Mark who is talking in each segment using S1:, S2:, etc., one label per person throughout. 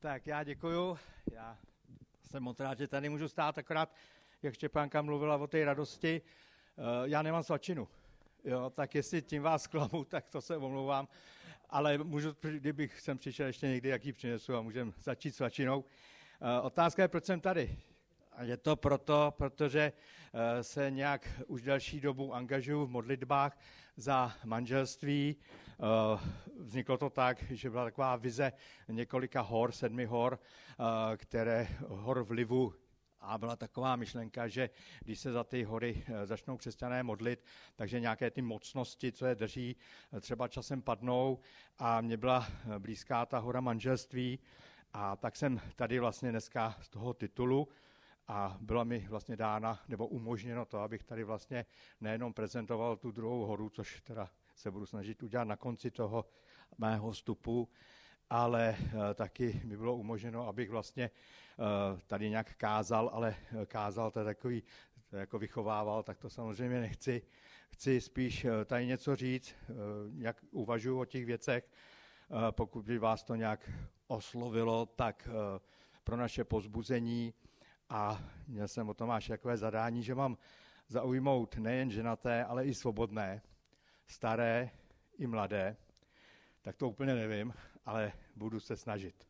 S1: Tak já děkuju. Já jsem moc rád, že tady můžu stát, akorát, jak Štěpánka mluvila o té radosti, eh, já nemám svačinu. Jo, tak jestli tím vás klamu, tak to se omlouvám. Ale můžu, kdybych sem přišel ještě někdy, jaký přinesu a můžeme začít svačinou. Eh, otázka je, proč jsem tady. A je to proto, protože eh, se nějak už delší dobu angažuju v modlitbách za manželství. Eh, vzniklo to tak, že byla taková vize několika hor, sedmi hor, eh, které hor vlivu. A byla taková myšlenka, že když se za ty hory začnou křesťané modlit, takže nějaké ty mocnosti, co je drží, třeba časem padnou. A mě byla blízká ta hora manželství. A tak jsem tady vlastně dneska z toho titulu a byla mi vlastně dána nebo umožněno to, abych tady vlastně nejenom prezentoval tu druhou horu, což teda se budu snažit udělat na konci toho mého vstupu, ale uh, taky mi bylo umožněno, abych vlastně uh, tady nějak kázal, ale kázal to takový, to jako vychovával, tak to samozřejmě nechci. Chci spíš tady něco říct, jak uvažuji o těch věcech, pokud by vás to nějak oslovilo, tak pro naše pozbuzení a měl jsem o Tomáš takové zadání, že mám zaujmout nejen ženaté, ale i svobodné, staré i mladé. Tak to úplně nevím, ale budu se snažit.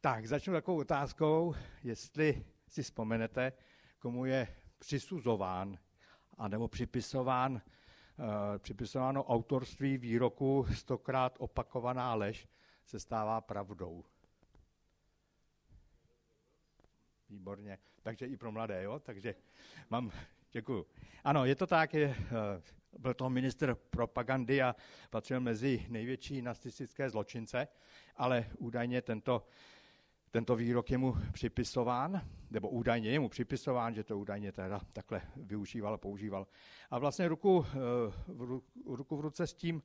S1: Tak, začnu takovou otázkou, jestli si vzpomenete, komu je přisuzován anebo připisován, uh, připisováno autorství výroku stokrát opakovaná lež se stává pravdou. Výborně. Takže i pro mladé, jo? Takže mám, děkuju. Ano, je to tak, je, eh, byl to minister propagandy a patřil mezi největší nacistické zločince, ale údajně tento, tento výrok je mu připisován, nebo údajně je mu připisován, že to údajně teda takhle využíval, používal. A vlastně ruku, eh, ruku v ruce s tím,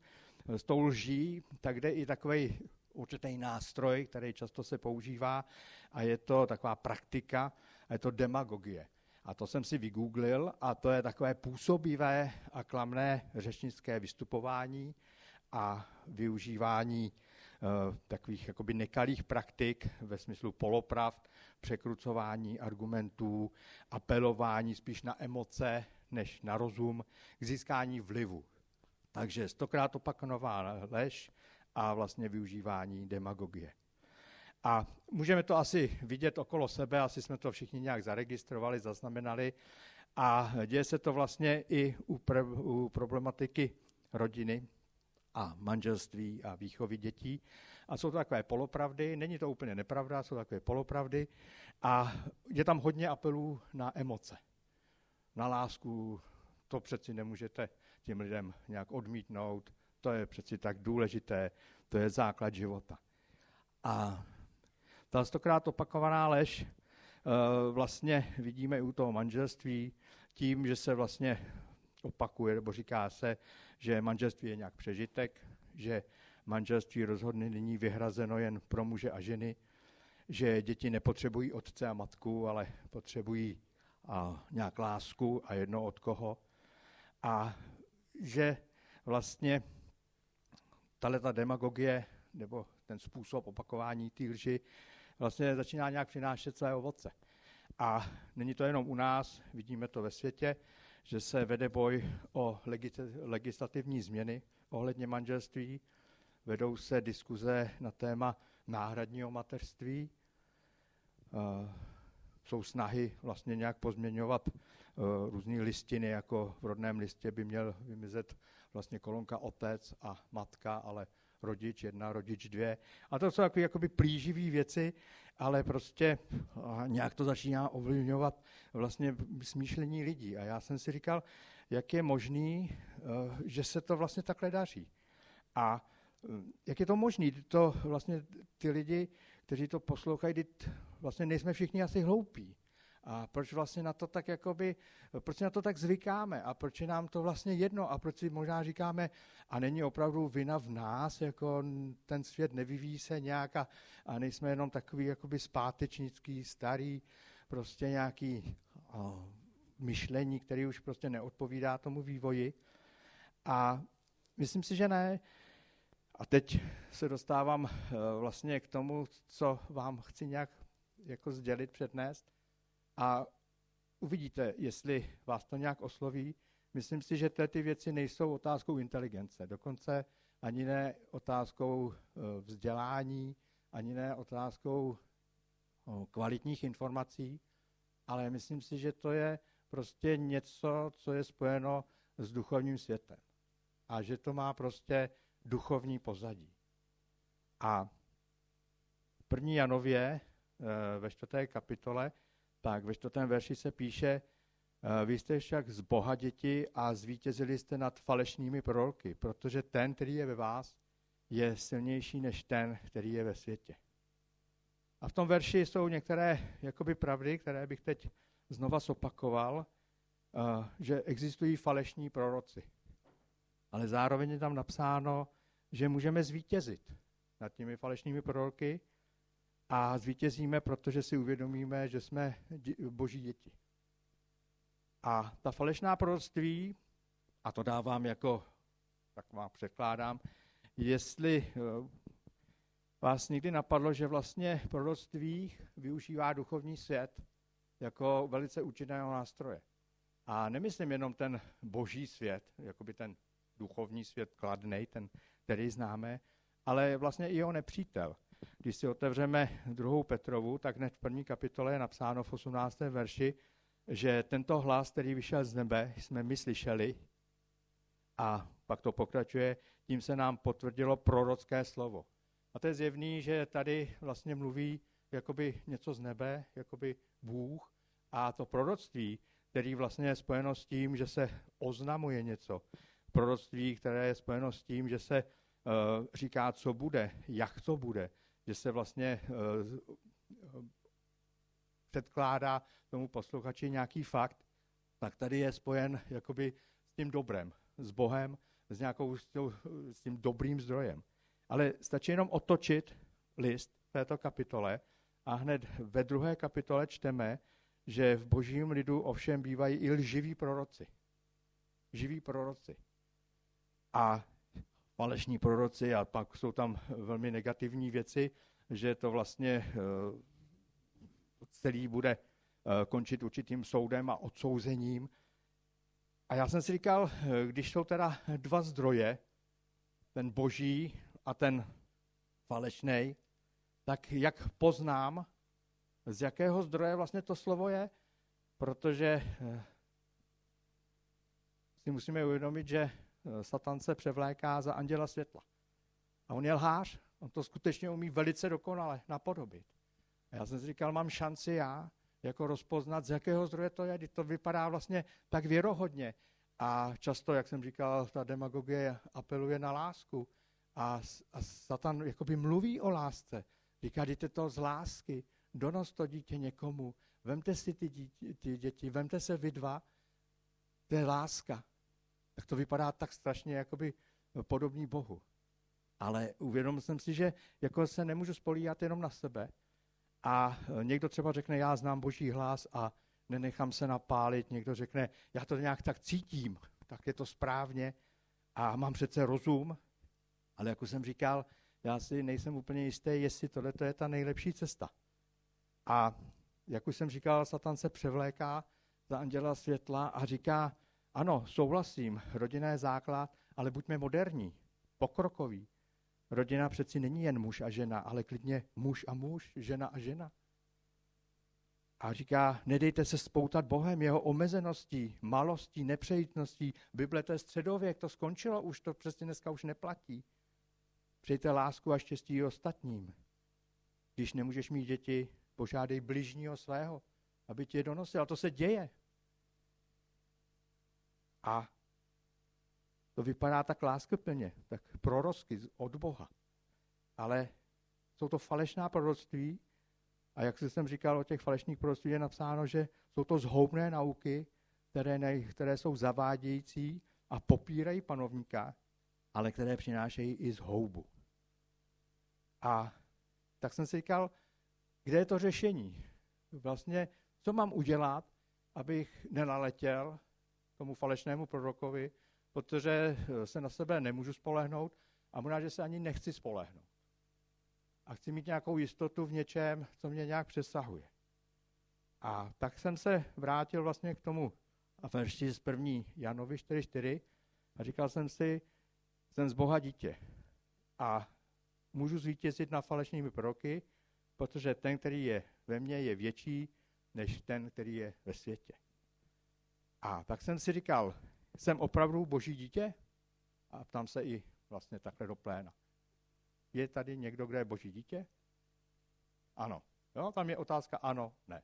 S1: s tou lží, tak jde i takový určitý nástroj, který často se používá a je to taková praktika, a je to demagogie. A to jsem si vygooglil a to je takové působivé a klamné řečnické vystupování a využívání uh, takových jakoby nekalých praktik ve smyslu polopravd, překrucování argumentů, apelování spíš na emoce než na rozum, k získání vlivu. Takže stokrát opakovaná lež a vlastně využívání demagogie. A můžeme to asi vidět okolo sebe, asi jsme to všichni nějak zaregistrovali, zaznamenali a děje se to vlastně i u, pr- u problematiky rodiny a manželství a výchovy dětí. A jsou to takové polopravdy, není to úplně nepravda, jsou takové polopravdy a je tam hodně apelů na emoce, na lásku, to přeci nemůžete těm lidem nějak odmítnout, to je přeci tak důležité, to je základ života. A ta stokrát opakovaná lež eh, vlastně vidíme i u toho manželství tím, že se vlastně opakuje, nebo říká se, že manželství je nějak přežitek, že manželství rozhodně není vyhrazeno jen pro muže a ženy, že děti nepotřebují otce a matku, ale potřebují a nějak lásku a jedno od koho. A že vlastně tahle ta demagogie nebo ten způsob opakování té lži vlastně začíná nějak přinášet své ovoce. A není to jenom u nás, vidíme to ve světě, že se vede boj o legislativní změny ohledně manželství, vedou se diskuze na téma náhradního mateřství, jsou snahy vlastně nějak pozměňovat různé listiny, jako v rodném listě by měl vymizet vlastně kolonka otec a matka, ale rodič jedna, rodič dvě. A to jsou takové jakoby plíživé věci, ale prostě nějak to začíná ovlivňovat vlastně smýšlení lidí. A já jsem si říkal, jak je možný, eh, že se to vlastně takhle daří. A eh, jak je to možné? To vlastně ty lidi, kteří to poslouchají, vlastně nejsme všichni asi hloupí. A proč vlastně na to tak jakoby, proč na to tak zvykáme a proč je nám to vlastně jedno a proč si možná říkáme, a není opravdu vina v nás, jako ten svět nevyvíjí se nějak a, a nejsme jenom takový jakoby zpátečnický, starý, prostě nějaký o, myšlení, který už prostě neodpovídá tomu vývoji. A myslím si, že ne. A teď se dostávám uh, vlastně k tomu, co vám chci nějak jako sdělit, přednést. A uvidíte, jestli vás to nějak osloví. Myslím si, že ty věci nejsou otázkou inteligence, dokonce ani ne otázkou eh, vzdělání, ani ne otázkou kvalitních informací, ale myslím si, že to je prostě něco, co je spojeno s duchovním světem. A že to má prostě duchovní pozadí. A v první Janově eh, ve čtvrté kapitole, tak ve čtvrtém verši se píše, eh, vy jste však z Boha děti a zvítězili jste nad falešnými proroky, protože ten, který je ve vás, je silnější než ten, který je ve světě. A v tom verši jsou některé jakoby pravdy, které bych teď znova zopakoval, uh, že existují falešní proroci. Ale zároveň je tam napsáno, že můžeme zvítězit nad těmi falešnými proroky a zvítězíme, protože si uvědomíme, že jsme boží děti. A ta falešná proroctví, a to dávám jako, tak vám překládám, jestli uh, vás někdy napadlo, že vlastně proroctví využívá duchovní svět jako velice účinného nástroje. A nemyslím jenom ten boží svět, jako by ten duchovní svět kladný, ten, který známe, ale vlastně i jeho nepřítel. Když si otevřeme druhou Petrovu, tak hned v první kapitole je napsáno v 18. verši, že tento hlas, který vyšel z nebe, jsme my slyšeli a pak to pokračuje, tím se nám potvrdilo prorocké slovo. A to je zjevný, že tady vlastně mluví jakoby něco z nebe, jakoby Bůh a to proroctví, který vlastně je spojeno s tím, že se oznamuje něco. Proroctví, které je spojeno s tím, že se uh, říká, co bude, jak to bude, že se vlastně uh, předkládá tomu posluchači nějaký fakt, tak tady je spojen jakoby s tím dobrem, s Bohem, s, nějakou, s tím dobrým zdrojem. Ale stačí jenom otočit list v této kapitole a hned ve druhé kapitole čteme, že v božím lidu ovšem bývají i lživí proroci. Živí proroci. A falešní proroci a pak jsou tam velmi negativní věci, že to vlastně eh, celý bude eh, končit určitým soudem a odsouzením. A já jsem si říkal, eh, když jsou teda dva zdroje, ten boží a ten falešný, tak jak poznám, z jakého zdroje vlastně to slovo je, protože si musíme uvědomit, že Satan se převléká za anděla světla. A on je lhář, on to skutečně umí velice dokonale napodobit. A já jsem si říkal, mám šanci já jako rozpoznat, z jakého zdroje to je, kdy to vypadá vlastně tak věrohodně. A často, jak jsem říkal, ta demagogie apeluje na lásku. A, a Satan jakoby mluví o lásce. Říká, dejte to z lásky, donos to dítě někomu, vemte si ty, dítě, ty děti, vemte se vy dva, to je láska. Tak to vypadá tak strašně jakoby podobný Bohu. Ale uvědomil jsem si, že jako se nemůžu spolíhat jenom na sebe. A někdo třeba řekne, já znám boží hlas a nenechám se napálit. Někdo řekne, já to nějak tak cítím, tak je to správně a mám přece rozum. Ale jako jsem říkal, já si nejsem úplně jistý, jestli tohle je ta nejlepší cesta. A jak už jsem říkal, Satan se převléká za anděla světla a říká, ano, souhlasím, rodina je základ, ale buďme moderní, pokrokoví. Rodina přeci není jen muž a žena, ale klidně muž a muž, žena a žena. A říká, nedejte se spoutat Bohem, jeho omezeností, malostí, nepřejítností. Bible to je středověk, to skončilo už, to přesně dneska už neplatí. Přejte lásku a štěstí ostatním. Když nemůžeš mít děti, požádej bližního svého, aby tě je donosil. A to se děje. A to vypadá tak láskyplně, tak prorosky od Boha. Ale jsou to falešná proroctví a jak jsem říkal o těch falešných proroctví, je napsáno, že jsou to zhoubné nauky, které, ne, které jsou zavádějící a popírají panovníka, ale které přinášejí i zhoubu. A tak jsem si říkal, kde je to řešení? Vlastně, co mám udělat, abych nenaletěl tomu falešnému prorokovi, protože se na sebe nemůžu spolehnout, A možná, že se ani nechci spolehnout. A chci mít nějakou jistotu v něčem, co mě nějak přesahuje. A tak jsem se vrátil vlastně k tomu a verši z první Janovi 4.4 a říkal jsem si, jsem z Boha dítě a můžu zvítězit na falešnými proroky, protože ten, který je ve mně, je větší než ten, který je ve světě. A tak jsem si říkal, jsem opravdu boží dítě? A tam se i vlastně takhle do pléna. Je tady někdo, kdo je boží dítě? Ano. Jo, tam je otázka ano, ne.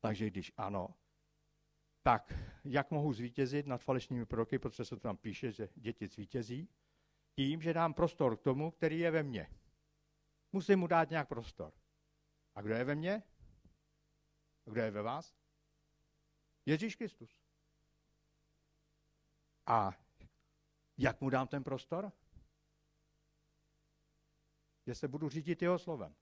S1: Takže když ano, tak jak mohu zvítězit nad falešnými proroky, protože se tam píše, že děti zvítězí, tím, že dám prostor k tomu, který je ve mně. Musím mu dát nějak prostor. A kdo je ve mně? A kdo je ve vás? Ježíš Kristus. A jak mu dám ten prostor? Že se budu řídit jeho slovem.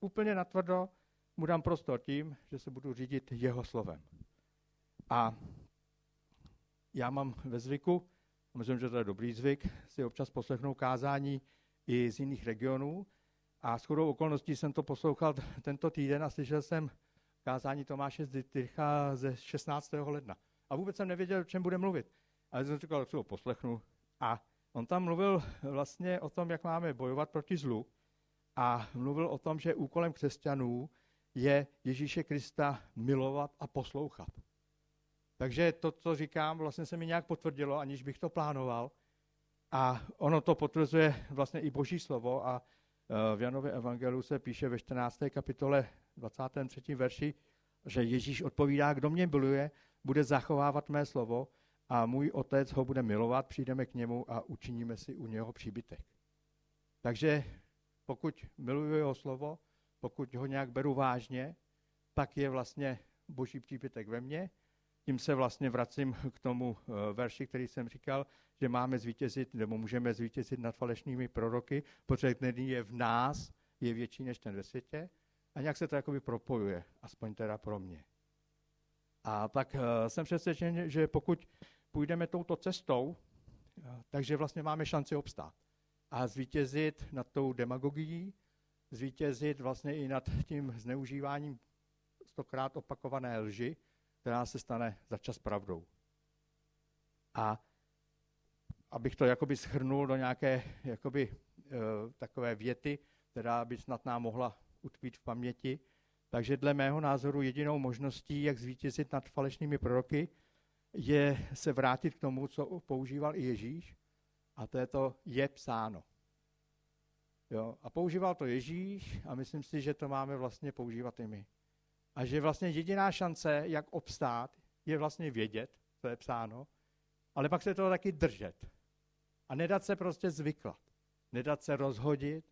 S1: Úplně natvrdo mu dám prostor tím, že se budu řídit jeho slovem. A já mám ve zvyku, myslím, že to je dobrý zvyk, si občas poslechnout kázání i z jiných regionů. A s chodou okolností jsem to poslouchal tento týden a slyšel jsem kázání Tomáše Zdyrcha ze 16. ledna. A vůbec jsem nevěděl, o čem bude mluvit. Ale jsem říkal, že ho poslechnu. A on tam mluvil vlastně o tom, jak máme bojovat proti zlu. A mluvil o tom, že úkolem křesťanů je Ježíše Krista milovat a poslouchat. Takže to, co říkám, vlastně se mi nějak potvrdilo, aniž bych to plánoval. A ono to potvrzuje vlastně i Boží slovo a e, v Janově evangelu se píše ve 14. kapitole 23. verši, že Ježíš odpovídá, kdo mě miluje, bude zachovávat mé slovo a můj otec ho bude milovat, přijdeme k němu a učiníme si u něho příbytek. Takže pokud miluju jeho slovo, pokud ho nějak beru vážně, tak je vlastně boží příbytek ve mně. Tím se vlastně vracím k tomu eh, verši, který jsem říkal, že máme zvítězit, nebo můžeme zvítězit nad falešnými proroky, protože ten je v nás, je větší než ten ve světě. A nějak se to jakoby propojuje, aspoň teda pro mě. A tak uh, jsem přesvědčen, že pokud půjdeme touto cestou, uh, takže vlastně máme šanci obstát a zvítězit nad tou demagogií, zvítězit vlastně i nad tím zneužíváním stokrát opakované lži, která se stane za čas pravdou. A abych to jakoby schrnul do nějaké jakoby, e, takové věty, která by snad nám mohla utvít v paměti. Takže dle mého názoru jedinou možností, jak zvítězit nad falešnými proroky, je se vrátit k tomu, co používal i Ježíš, a to je to je psáno. Jo? A používal to Ježíš a myslím si, že to máme vlastně používat i my. A že vlastně jediná šance, jak obstát, je vlastně vědět, co je psáno, ale pak se toho taky držet. A nedat se prostě zvyklat. Nedat se rozhodit,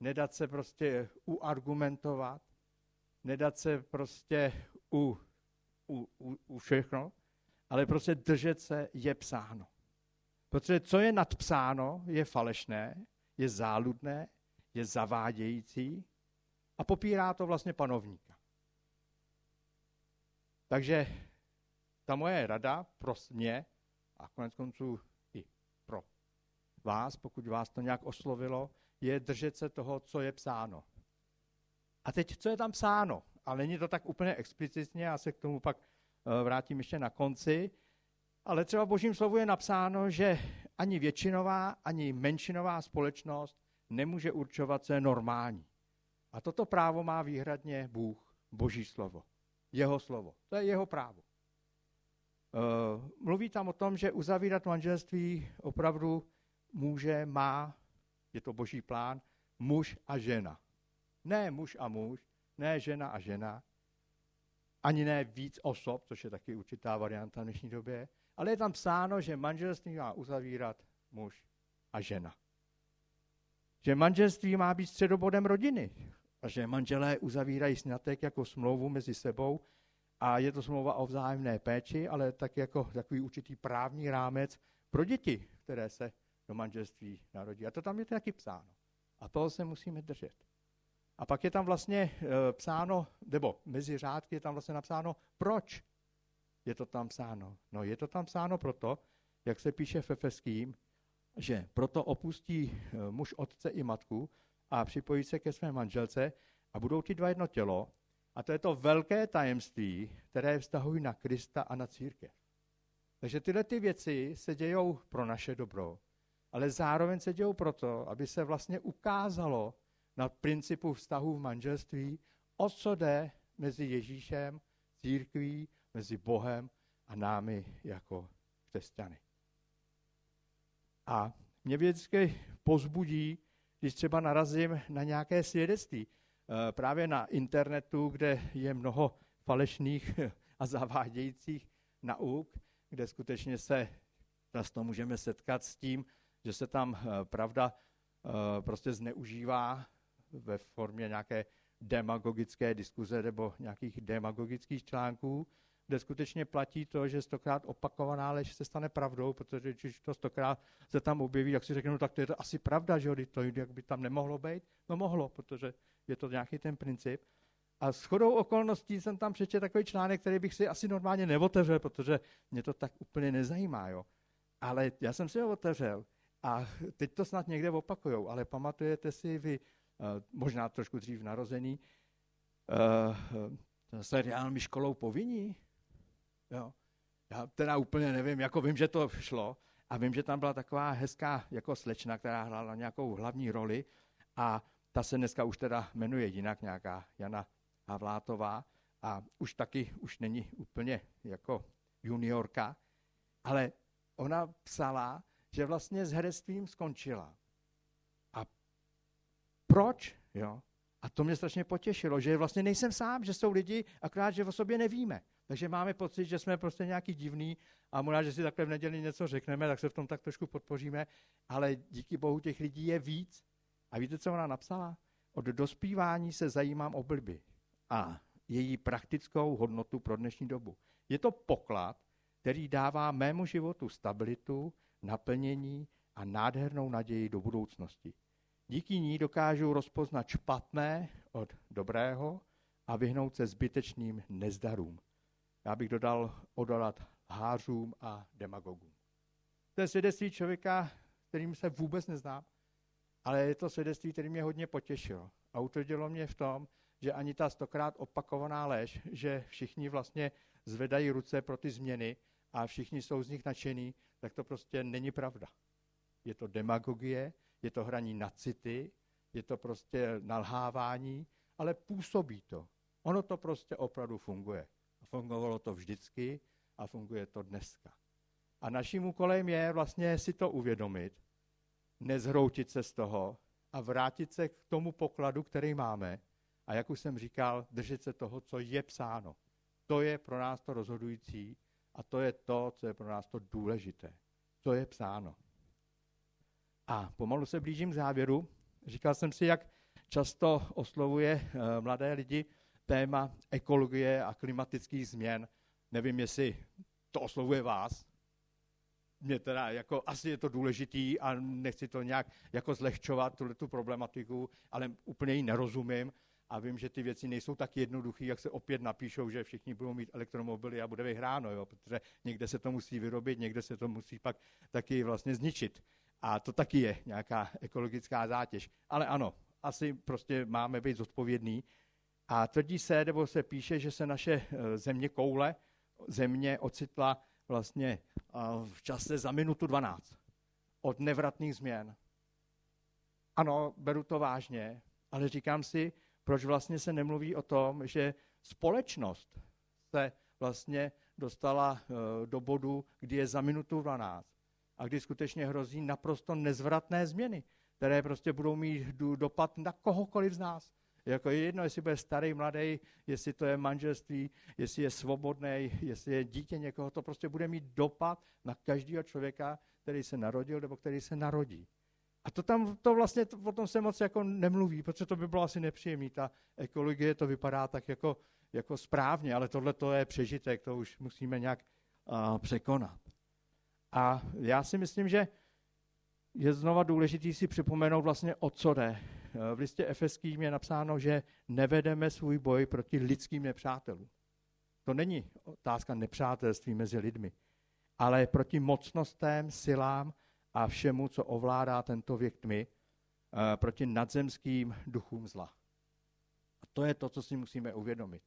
S1: nedat se prostě uargumentovat, nedat se prostě u, u, u, u všechno, ale prostě držet se je psáno. Protože co je nadpsáno, je falešné, je záludné je zavádějící a popírá to vlastně panovníka. Takže ta moje rada pro mě a konec konců i pro vás, pokud vás to nějak oslovilo, je držet se toho, co je psáno. A teď, co je tam psáno? Ale není to tak úplně explicitně, já se k tomu pak eh, vrátím ještě na konci. Ale třeba v Božím slovu je napsáno, že ani většinová, ani menšinová společnost nemůže určovat, co je normální. A toto právo má výhradně Bůh, Boží slovo. Jeho slovo. To je jeho právo. Uh, mluví tam o tom, že uzavírat manželství opravdu může, má, je to boží plán, muž a žena. Ne muž a muž, ne žena a žena, ani ne víc osob, což je taky určitá varianta v dnešní době, ale je tam psáno, že manželství má uzavírat muž a žena že manželství má být středobodem rodiny a že manželé uzavírají sňatek jako smlouvu mezi sebou a je to smlouva o vzájemné péči, ale tak jako takový určitý právní rámec pro děti, které se do manželství narodí. A to tam je taky psáno. A toho se musíme držet. A pak je tam vlastně e, psáno, nebo mezi řádky je tam vlastně napsáno, proč je to tam psáno. No je to tam psáno proto, jak se píše v Efeským, že proto opustí eh, muž otce i matku a připojí se ke své manželce a budou ti dva jedno tělo. A to je to velké tajemství, které vztahují na Krista a na církev. Takže tyhle ty věci se dějou pro naše dobro, ale zároveň se dějou proto, aby se vlastně ukázalo na principu vztahu v manželství, o co jde mezi Ježíšem, církví, mezi Bohem a námi jako křesťany. A mě vždycky pozbudí, když třeba narazím na nějaké svědectví. Eh, právě na internetu, kde je mnoho falešných a zavádějících nauk, kde skutečně se často můžeme setkat s tím, že se tam eh, pravda eh, prostě zneužívá ve formě nějaké demagogické diskuze nebo nějakých demagogických článků, kde skutečně platí to, že stokrát opakovaná lež se stane pravdou, protože když to stokrát se tam objeví, tak si řeknu, tak to je to asi pravda, že to jak by tam nemohlo být. No mohlo, protože je to nějaký ten princip. A s chodou okolností jsem tam přečetl takový článek, který bych si asi normálně neotevřel, protože mě to tak úplně nezajímá. Jo. Ale já jsem si ho otevřel a teď to snad někde opakujou, ale pamatujete si vy, možná trošku dřív narozený, uh, seriál Mi školou povinní? Jo. Já teda úplně nevím, jako vím, že to šlo a vím, že tam byla taková hezká jako slečna, která hrála nějakou hlavní roli a ta se dneska už teda jmenuje jinak, nějaká Jana Havlátová a už taky už není úplně jako juniorka, ale ona psala, že vlastně s herectvím skončila. Proč? Jo? A to mě strašně potěšilo, že vlastně nejsem sám, že jsou lidi, akorát, že o sobě nevíme. Takže máme pocit, že jsme prostě nějaký divný a možná, že si takhle v neděli něco řekneme, tak se v tom tak trošku podpoříme, ale díky bohu těch lidí je víc. A víte, co ona napsala? Od dospívání se zajímám o blby a její praktickou hodnotu pro dnešní dobu. Je to poklad, který dává mému životu stabilitu, naplnění a nádhernou naději do budoucnosti. Díky ní dokážu rozpoznat špatné od dobrého a vyhnout se zbytečným nezdarům. Já bych dodal odolat hářům a demagogům. To je svědectví člověka, kterým se vůbec neznám, ale je to svědectví, který mě hodně potěšilo. A utvrdilo mě v tom, že ani ta stokrát opakovaná lež, že všichni vlastně zvedají ruce pro ty změny a všichni jsou z nich nadšení, tak to prostě není pravda. Je to demagogie, je to hraní na city, je to prostě nalhávání, ale působí to. Ono to prostě opravdu funguje. Fungovalo to vždycky a funguje to dneska. A naším úkolem je vlastně si to uvědomit, nezhroutit se z toho a vrátit se k tomu pokladu, který máme. A jak už jsem říkal, držet se toho, co je psáno. To je pro nás to rozhodující a to je to, co je pro nás to důležité. Co je psáno. A pomalu se blížím k závěru. Říkal jsem si, jak často oslovuje uh, mladé lidi téma ekologie a klimatických změn. Nevím, jestli to oslovuje vás. Mě teda jako, asi je to důležitý a nechci to nějak jako zlehčovat, tuhle tu problematiku, ale úplně ji nerozumím a vím, že ty věci nejsou tak jednoduché, jak se opět napíšou, že všichni budou mít elektromobily a bude vyhráno, jo, protože někde se to musí vyrobit, někde se to musí pak taky vlastně zničit. A to taky je nějaká ekologická zátěž. Ale ano, asi prostě máme být zodpovědní. A tvrdí se, nebo se píše, že se naše eh, země koule, země ocitla vlastně eh, v čase za minutu 12 od nevratných změn. Ano, beru to vážně, ale říkám si, proč vlastně se nemluví o tom, že společnost se vlastně dostala eh, do bodu, kdy je za minutu 12 a kdy skutečně hrozí naprosto nezvratné změny, které prostě budou mít dopad na kohokoliv z nás. Jako je jedno, jestli bude starý, mladý, jestli to je manželství, jestli je svobodný, jestli je dítě někoho, to prostě bude mít dopad na každého člověka, který se narodil nebo který se narodí. A to tam, to vlastně, to, o tom se moc jako nemluví, protože to by bylo asi nepříjemné. Ta ekologie to vypadá tak jako, jako správně, ale tohle to je přežitek, to už musíme nějak uh, překonat. A já si myslím, že je znova důležité si připomenout vlastně, o co jde. V listě efeským je napsáno, že nevedeme svůj boj proti lidským nepřátelům. To není otázka nepřátelství mezi lidmi, ale proti mocnostem, silám a všemu, co ovládá tento věk tmy, eh, proti nadzemským duchům zla. A to je to, co si musíme uvědomit.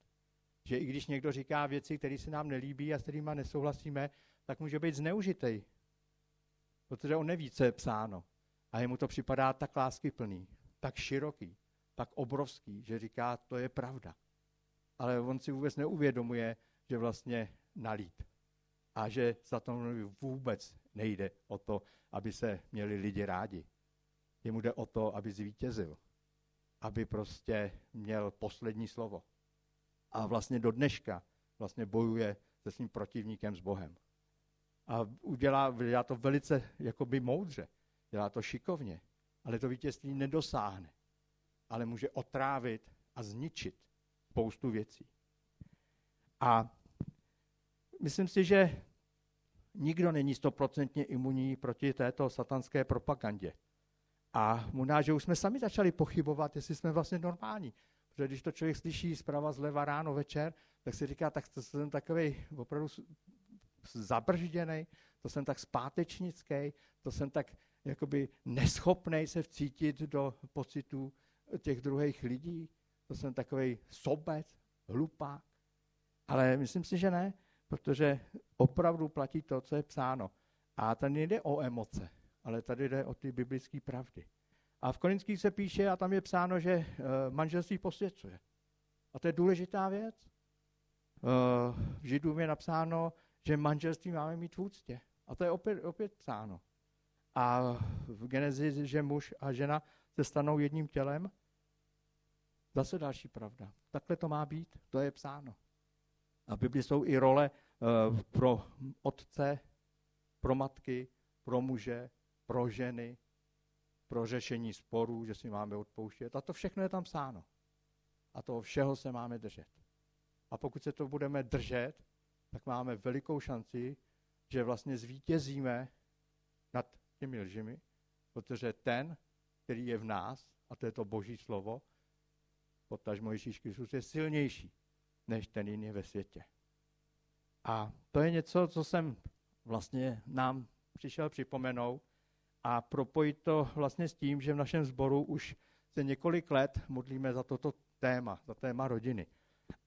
S1: Že i když někdo říká věci, které se nám nelíbí a s kterými nesouhlasíme, tak může být zneužitej. Protože on neví, co je psáno. A jemu to připadá tak láskyplný, tak široký, tak obrovský, že říká, to je pravda. Ale on si vůbec neuvědomuje, že vlastně nalít. A že za to vůbec nejde o to, aby se měli lidi rádi. Jemu jde o to, aby zvítězil. Aby prostě měl poslední slovo. A vlastně do dneška vlastně bojuje se svým protivníkem s Bohem. A udělá, dělá to velice jakoby moudře. Dělá to šikovně. Ale to vítězství nedosáhne. Ale může otrávit a zničit spoustu věcí. A myslím si, že nikdo není stoprocentně imunní proti této satanské propagandě. A možná, že už jsme sami začali pochybovat, jestli jsme vlastně normální. Protože když to člověk slyší zprava, zleva, ráno, večer, tak si říká, tak to jsem takový opravdu zabržděný, to jsem tak zpátečnický, to jsem tak jakoby neschopný se vcítit do pocitů těch druhých lidí, to jsem takový sobec, hlupák. Ale myslím si, že ne, protože opravdu platí to, co je psáno. A tady nejde o emoce, ale tady jde o ty biblické pravdy. A v Korinských se píše, a tam je psáno, že uh, manželství posvěcuje. A to je důležitá věc. Uh, v Židům je napsáno, že manželství máme mít v úctě. A to je opět, opět psáno. A v Genezi, že muž a žena se stanou jedním tělem, zase další pravda. Takhle to má být, to je psáno. A v Bibli jsou i role uh, pro otce, pro matky, pro muže, pro ženy, pro řešení sporů, že si máme odpouštět. A to všechno je tam psáno. A toho všeho se máme držet. A pokud se to budeme držet, tak máme velikou šanci, že vlastně zvítězíme nad těmi lžimi, protože ten, který je v nás, a to je to boží slovo, potažmo Ježíš Kristus, je silnější než ten jiný ve světě. A to je něco, co jsem vlastně nám přišel připomenout a propojit to vlastně s tím, že v našem sboru už se několik let modlíme za toto téma, za téma rodiny.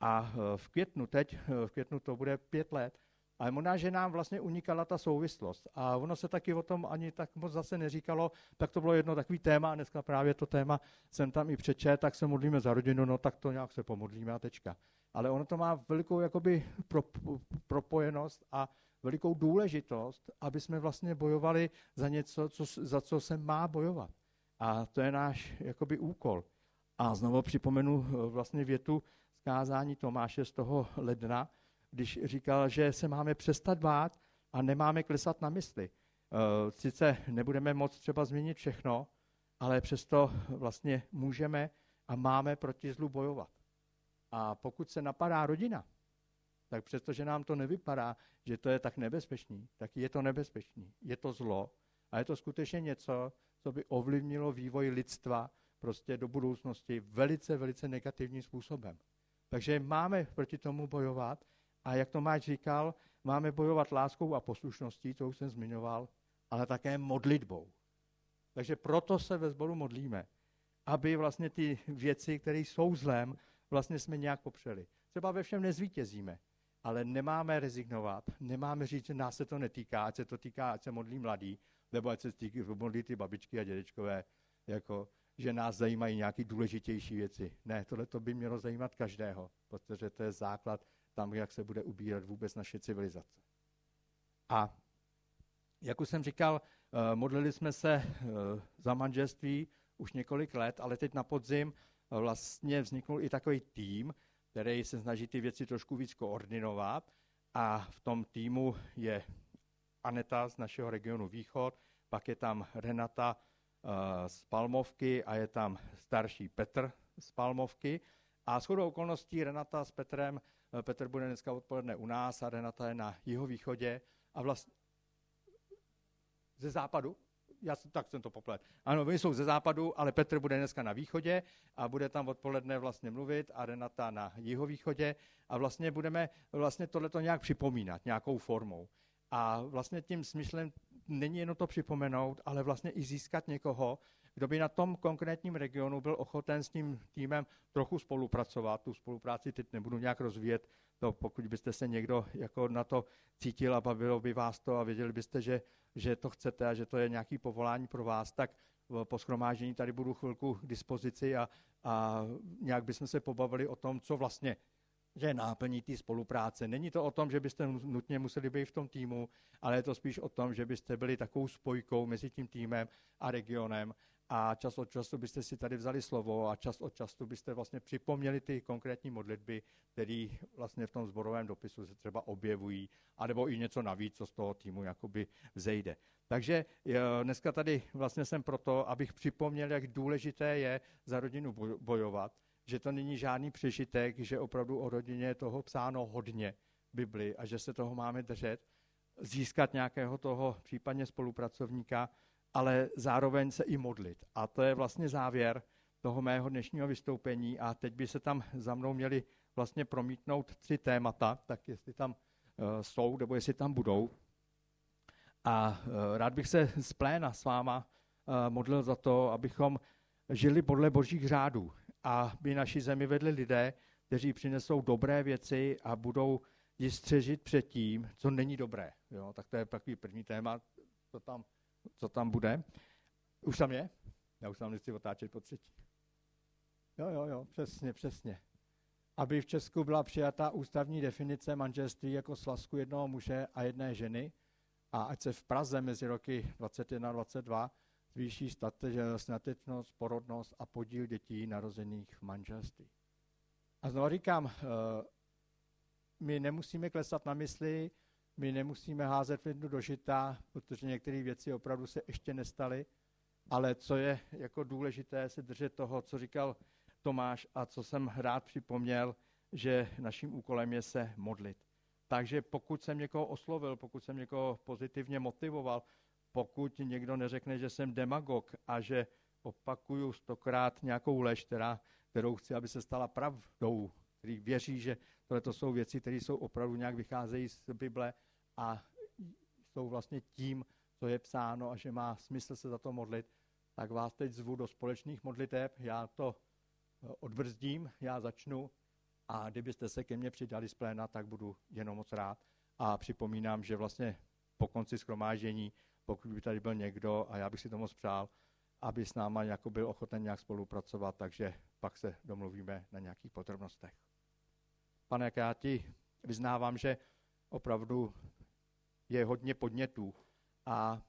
S1: A e, v květnu, teď, e, v květnu to bude pět let, ale možná, že nám vlastně unikala ta souvislost. A ono se taky o tom ani tak moc zase neříkalo, tak to bylo jedno takový téma, a dneska právě to téma jsem tam i přečet, tak se modlíme za rodinu, no tak to nějak se pomodlíme a tečka. Ale ono to má velikou jakoby pro, propojenost a velikou důležitost, aby jsme vlastně bojovali za něco, co, za co se má bojovat. A to je náš jakoby úkol. A znovu připomenu eh, vlastně větu zkázání Tomáše z toho ledna, když říkal, že se máme přestat bát a nemáme klesat na mysli. Eh, sice nebudeme moc třeba změnit všechno, ale přesto vlastně můžeme a máme proti zlu bojovat. A pokud se napadá rodina, tak přestože nám to nevypadá, že to je tak nebezpečný, tak je to nebezpečný. Je to zlo a je to skutečně něco, co by ovlivnilo vývoj lidstva prostě do budoucnosti velice, velice negativním způsobem. Takže máme proti tomu bojovat a jak Tomáš říkal, máme bojovat láskou a poslušností, co už jsem zmiňoval, ale také modlitbou. Takže proto se ve sboru modlíme, aby vlastně ty věci, které jsou zlem, vlastně jsme nějak popřeli. Třeba ve všem nezvítězíme, ale nemáme rezignovat, nemáme říct, že nás se to netýká, ať se to týká, ať se modlí mladí, nebo ať se týká, modlí ty babičky a dědečkové, jako, že nás zajímají nějaké důležitější věci. Ne, tohle to by mělo zajímat každého, protože to je základ tam, jak se bude ubírat vůbec naše civilizace. A jak už jsem říkal, eh, modlili jsme se eh, za manželství už několik let, ale teď na podzim vlastně vzniknul i takový tým, který se snaží ty věci trošku víc koordinovat. A v tom týmu je Aneta z našeho regionu Východ, pak je tam Renata z Palmovky a je tam starší Petr z Palmovky. A shodou okolností Renata s Petrem, uh, Petr bude dneska odpoledne u nás a Renata je na jihovýchodě a vlastně ze západu, já tak jsem to poplet. Ano, oni jsou ze západu, ale Petr bude dneska na východě a bude tam odpoledne vlastně mluvit a Renata na jihovýchodě a vlastně budeme vlastně tohleto nějak připomínat nějakou formou. A vlastně tím smyslem není jenom to připomenout, ale vlastně i získat někoho, kdo by na tom konkrétním regionu byl ochoten s tím týmem trochu spolupracovat. Tu spolupráci teď nebudu nějak rozvíjet, to pokud byste se někdo jako na to cítil a bavilo by vás to a věděli byste, že, že to chcete a že to je nějaký povolání pro vás, tak po schromáždění tady budu chvilku k dispozici a, a nějak bychom se pobavili o tom, co vlastně že je náplní té spolupráce. Není to o tom, že byste nutně museli být v tom týmu, ale je to spíš o tom, že byste byli takovou spojkou mezi tím týmem a regionem a čas od času byste si tady vzali slovo a čas od času byste vlastně připomněli ty konkrétní modlitby, které vlastně v tom zborovém dopisu se třeba objevují, anebo i něco navíc, co z toho týmu jakoby vzejde. Takže dneska tady vlastně jsem proto, abych připomněl, jak důležité je za rodinu bojovat, že to není žádný přežitek, že opravdu o rodině je toho psáno hodně Bibli a že se toho máme držet, získat nějakého toho případně spolupracovníka, ale zároveň se i modlit. A to je vlastně závěr toho mého dnešního vystoupení a teď by se tam za mnou měli vlastně promítnout tři témata, tak jestli tam uh, jsou, nebo jestli tam budou. A uh, rád bych se z pléna s váma uh, modlil za to, abychom žili podle božích řádů a by naši zemi vedli lidé, kteří přinesou dobré věci a budou ji střežit před tím, co není dobré. Jo, tak to je takový první téma, co tam, co tam bude. Už tam je? Já už tam nechci otáčet po třetí. Jo, jo, jo, přesně, přesně. Aby v Česku byla přijata ústavní definice manželství jako svazku jednoho muže a jedné ženy a ať se v Praze mezi roky 21 a 22 zvýší statečnost, porodnost a podíl dětí narozených v manželství. A znovu říkám, eh, my nemusíme klesat na mysli, my nemusíme házet vidnu do žita, protože některé věci opravdu se ještě nestaly, ale co je jako důležité, se držet toho, co říkal Tomáš a co jsem rád připomněl, že naším úkolem je se modlit. Takže pokud jsem někoho oslovil, pokud jsem někoho pozitivně motivoval, pokud někdo neřekne, že jsem demagog a že opakuju stokrát nějakou lež, která, kterou chci, aby se stala pravdou, který věří, že tohle to jsou věci, které jsou opravdu nějak vycházejí z Bible a jsou vlastně tím, co je psáno a že má smysl se za to modlit, tak vás teď zvu do společných modliteb. Já to eh, odbrzdím, já začnu a kdybyste se ke mně přidali z pléna, tak budu jenom moc rád. A připomínám, že vlastně po konci schromáždění pokud by tady byl někdo, a já bych si to moc přál, aby s náma jako byl ochoten nějak spolupracovat, takže pak se domluvíme na nějakých podrobnostech. Pane, jak já ti vyznávám, že opravdu je hodně podnětů a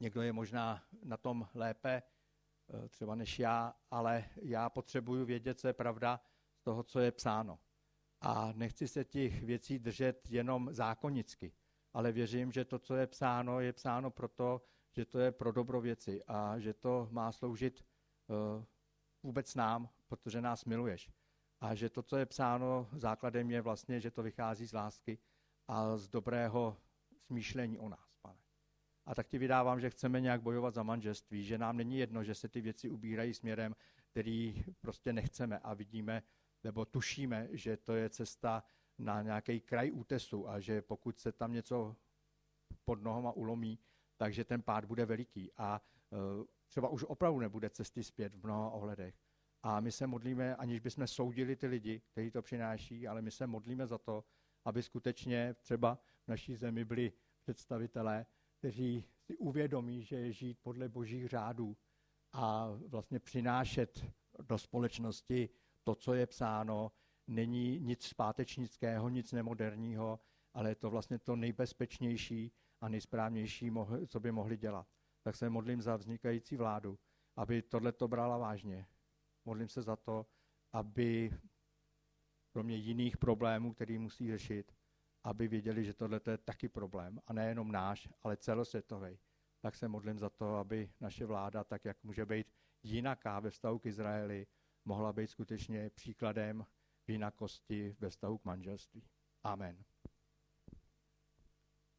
S1: někdo je možná na tom lépe, eh, třeba než já, ale já potřebuju vědět, co je pravda z toho, co je psáno. A nechci se těch věcí držet jenom zákonicky ale věřím, že to, co je psáno, je psáno proto, že to je pro dobro věci a že to má sloužit uh, vůbec nám, protože nás miluješ. A že to, co je psáno, základem je vlastně, že to vychází z lásky a z dobrého smýšlení o nás, pane. A tak ti vydávám, že chceme nějak bojovat za manželství, že nám není jedno, že se ty věci ubírají směrem, který prostě nechceme a vidíme, nebo tušíme, že to je cesta na nějaký kraj útesu a že pokud se tam něco pod nohama ulomí, takže ten pád bude veliký a e, třeba už opravdu nebude cesty zpět v mnoha ohledech. A my se modlíme, aniž bychom soudili ty lidi, kteří to přináší, ale my se modlíme za to, aby skutečně třeba v naší zemi byli představitelé, kteří si uvědomí, že je žít podle božích řádů a vlastně přinášet do společnosti to, co je psáno, není nic zpátečnického, nic nemoderního, ale je to vlastně to nejbezpečnější a nejsprávnější, co by mohli dělat. Tak se modlím za vznikající vládu, aby tohle to brala vážně. Modlím se za to, aby kromě jiných problémů, který musí řešit, aby věděli, že tohle je taky problém. A nejenom náš, ale celosvětový. Tak se modlím za to, aby naše vláda, tak jak může být jinaká ve vztahu k Izraeli, mohla být skutečně příkladem jinakosti ve vztahu k manželství. Amen.